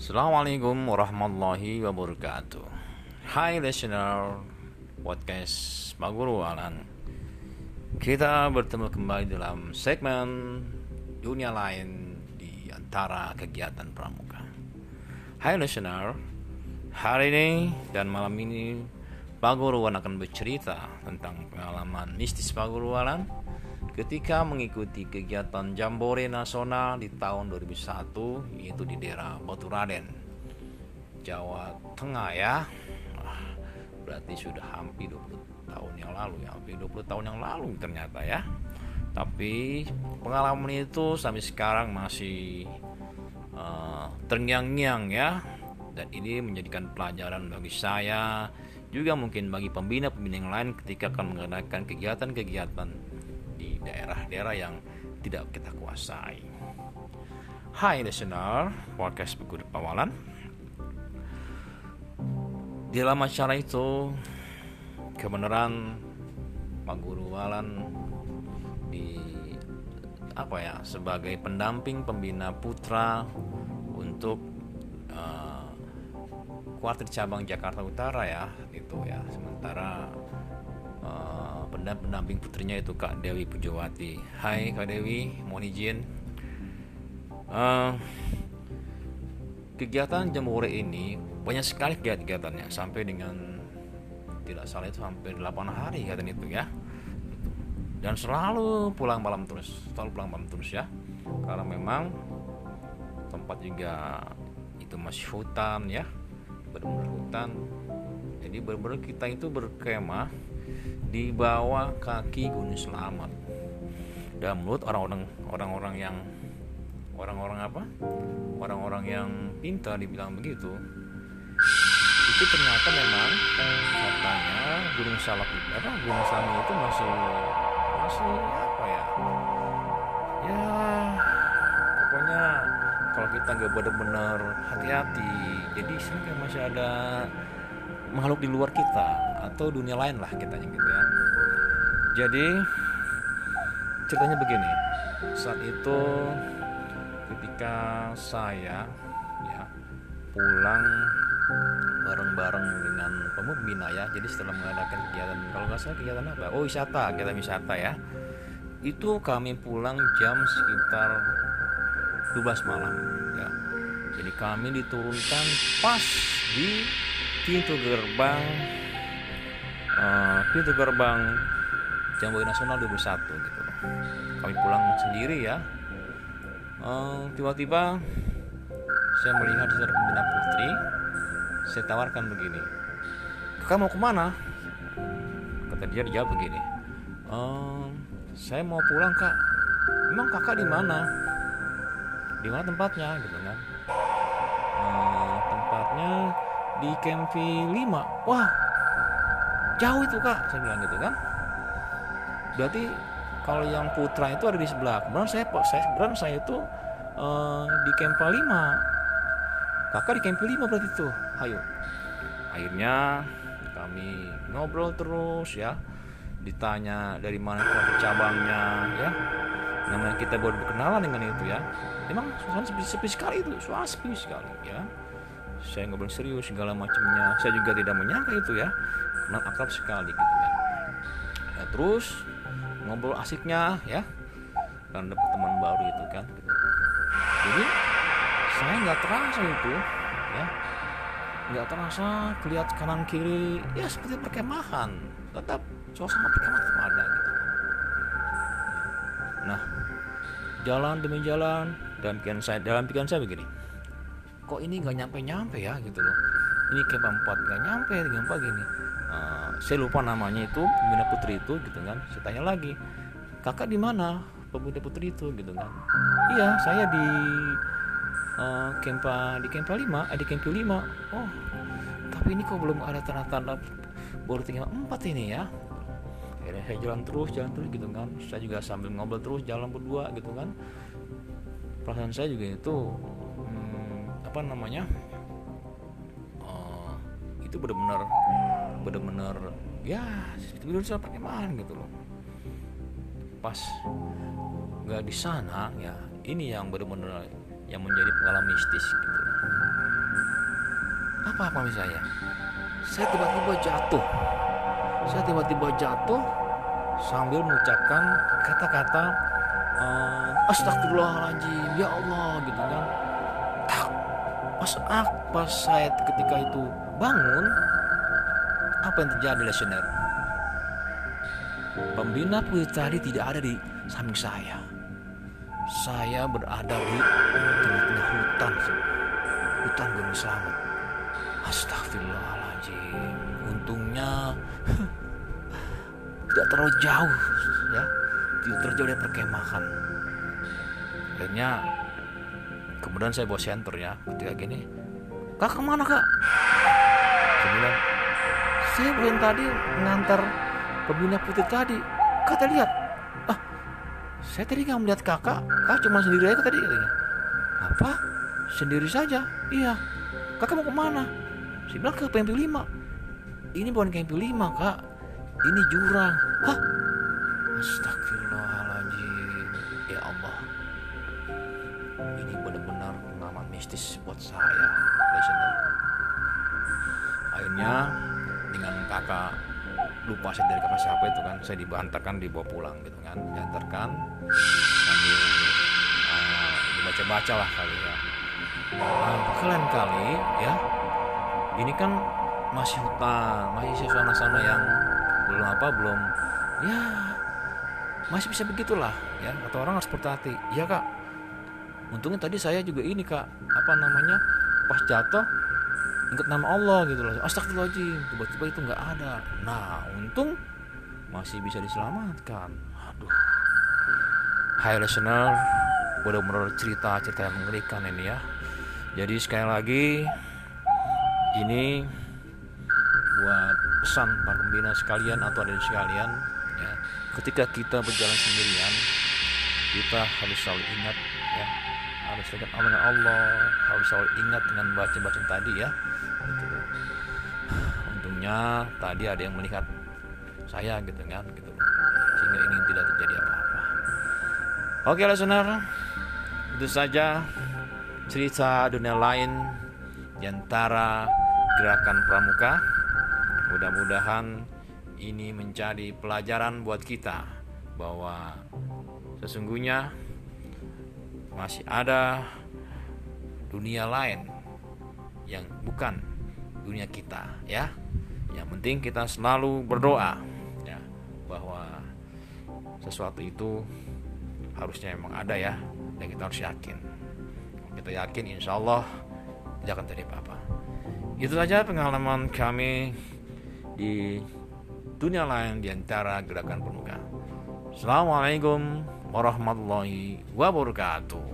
Assalamualaikum warahmatullahi wabarakatuh. Hai listener podcast Maguru Alan. Kita bertemu kembali dalam segmen dunia lain di antara kegiatan pramuka. Hai listener Hari ini dan malam ini Paguruan akan bercerita tentang pengalaman mistis Paguruan ketika mengikuti kegiatan Jambore Nasional di tahun 2001 yaitu di daerah Batu Raden Jawa Tengah ya. Berarti sudah hampir 20 tahun yang lalu ya hampir 20 tahun yang lalu ternyata ya. Tapi pengalaman itu sampai sekarang masih uh, terngiang-ngiang ya. Dan ini menjadikan pelajaran bagi saya juga mungkin bagi pembina-pembina yang lain ketika akan mengadakan kegiatan-kegiatan daerah-daerah yang tidak kita kuasai. Hai listener, podcast Pegudu Pawalan. Di dalam acara itu, kebenaran Pak Guru Walan di apa ya sebagai pendamping pembina putra untuk uh, kuartir cabang Jakarta Utara ya itu ya sementara uh, pendamping putrinya itu Kak Dewi Pujawati. Hai Kak Dewi, mohon izin. Uh, kegiatan jambore ini banyak sekali kegiatannya. Sampai dengan tidak salah itu hampir 8 hari kegiatan itu ya. Dan selalu pulang malam terus. Selalu pulang malam terus ya. Karena memang tempat juga itu masih hutan ya. Benar-benar hutan. Jadi benar-benar kita itu berkemah di bawah kaki Gunung Selamat. Dan menurut orang-orang orang-orang yang orang-orang apa? Orang-orang yang pintar dibilang begitu. Itu ternyata memang katanya Gunung Salak itu apa Gunung Selamat itu masih masih apa ya? Ya pokoknya kalau kita nggak benar-benar hati-hati, jadi kan masih ada makhluk di luar kita atau dunia lain lah kitanya gitu ya. Jadi ceritanya begini. Saat itu ketika saya ya pulang bareng-bareng dengan pembina ya jadi setelah mengadakan kegiatan kalau nggak salah kegiatan apa? Oh wisata kegiatan wisata ya. Itu kami pulang jam sekitar 12 malam ya. Jadi kami diturunkan pas di pintu gerbang uh, pintu gerbang Jamboree Nasional 21 gitu. Kami pulang sendiri ya. Uh, tiba-tiba saya melihat saudara pembina putri. Saya tawarkan begini kakak mau ke mana? Kata dia dijawab begini uh, saya mau pulang kak. Emang kakak di mana? Di mana tempatnya? gitu kan. Uh, tempatnya di Kempi 5 wah jauh itu kak saya bilang gitu kan. Berarti kalau yang putra itu ada di sebelah. Kemudian saya saya sebenarnya saya itu uh, di Kempa 5 kakak di Kempi 5 berarti itu ayo. Akhirnya kami ngobrol terus ya. Ditanya dari mana kelas cabangnya ya. Namanya kita baru berkenalan dengan itu ya. Memang suasana sepi, sepi sekali itu suasana sepi sekali ya saya ngobrol serius segala macamnya. Saya juga tidak menyangka itu ya. Kenal akrab sekali gitu kan. Ya, terus ngobrol asiknya ya. Kan dapat teman baru itu kan. Jadi saya nggak terasa itu ya. Nggak terasa kelihat kanan kiri ya seperti perkemahan. Tetap suasana perkemahan tetap ada gitu. Nah jalan demi jalan dan pikiran saya dalam pikiran saya begini kok ini nggak nyampe nyampe ya gitu loh. Ini kayak empat nggak nyampe empat gini. Uh, saya lupa namanya itu pembina putri itu gitu kan. Saya tanya lagi kakak di mana? Pembina putri itu gitu kan. Iya saya di uh, kempa di kempa lima eh, di kempa lima. Oh tapi ini kok belum ada tanda-tanda baru tinggal empat ini ya? Akhirnya saya jalan terus jalan terus gitu kan. Saya juga sambil ngobrol terus jalan berdua gitu kan. Perasaan saya juga itu apa namanya? Uh, itu benar-benar benar-benar ya itu pakai man gitu loh. Pas nggak di sana ya ini yang benar-benar yang menjadi pengalaman mistis gitu. Apa apa misalnya? Saya tiba-tiba jatuh. Saya tiba-tiba jatuh sambil mengucapkan kata-kata uh, astagfirullahaladzim ya Allah gitu kan pas pas saya ketika itu bangun? Apa yang terjadi listener pembina putih tadi tidak ada di samping saya. Saya berada di tengah-tengah hutan hutan gunung selamat. Astagfirullahaladzim. Untungnya tidak terlalu jauh ya. Tidak terlalu jauh dari perkemahan. Akhirnya kemudian saya bawa senter ya. Ketika gini. Kak ke mana kak? Saya bilang saya belum tadi mengantar pembina putih tadi. Kata lihat. Ah saya tadi nggak melihat kakak. Kak cuma sendiri aja tadi katanya. Apa? Sendiri saja? Iya. Kakak mau ke mana? Saya bilang ke PMP 5 ini bukan PMP 5 kak. Ini jurang. Hah? Astagfirullahaladzim ini benar-benar pengalaman mistis buat saya listener akhirnya dengan kakak lupa saya dari kakak siapa itu kan saya dibantarkan dibawa pulang gitu kan. Diantarkan sambil uh, dibaca-baca lah kali ya. Nah, kalian kali ya. Ini kan masih hutan masih suasana-suasana yang belum apa belum ya masih bisa begitulah ya. Atau orang harus berhati ya kak untungnya tadi saya juga ini kak apa namanya pas jatuh ingat nama Allah gitu loh. Astagfirullahaladzim tiba-tiba itu nggak ada. Nah untung masih bisa diselamatkan. Aduh. Hai listener benar-benar cerita-cerita yang mengerikan ini ya. Jadi sekali lagi ini buat pesan para pembina sekalian atau adik sekalian ya. Ketika kita berjalan sendirian kita harus selalu ingat ya harus ingat dengan Allah. Harus selalu ingat dengan baca-baca tadi ya. Gitu. untungnya tadi ada yang melihat saya gitu kan gitu. Sehingga ini tidak terjadi apa-apa. Oke listener itu saja cerita dunia lain di antara gerakan pramuka. Mudah-mudahan ini menjadi pelajaran buat kita bahwa sesungguhnya masih ada dunia lain yang bukan dunia kita ya. Yang penting kita selalu berdoa ya bahwa sesuatu itu harusnya memang ada ya dan kita harus yakin. Kita yakin insya Allah tidak akan terjadi apa-apa. Itu saja pengalaman kami di dunia lain di antara gerakan permukaan. Assalamualaikum warahmatullahi wabarakatuh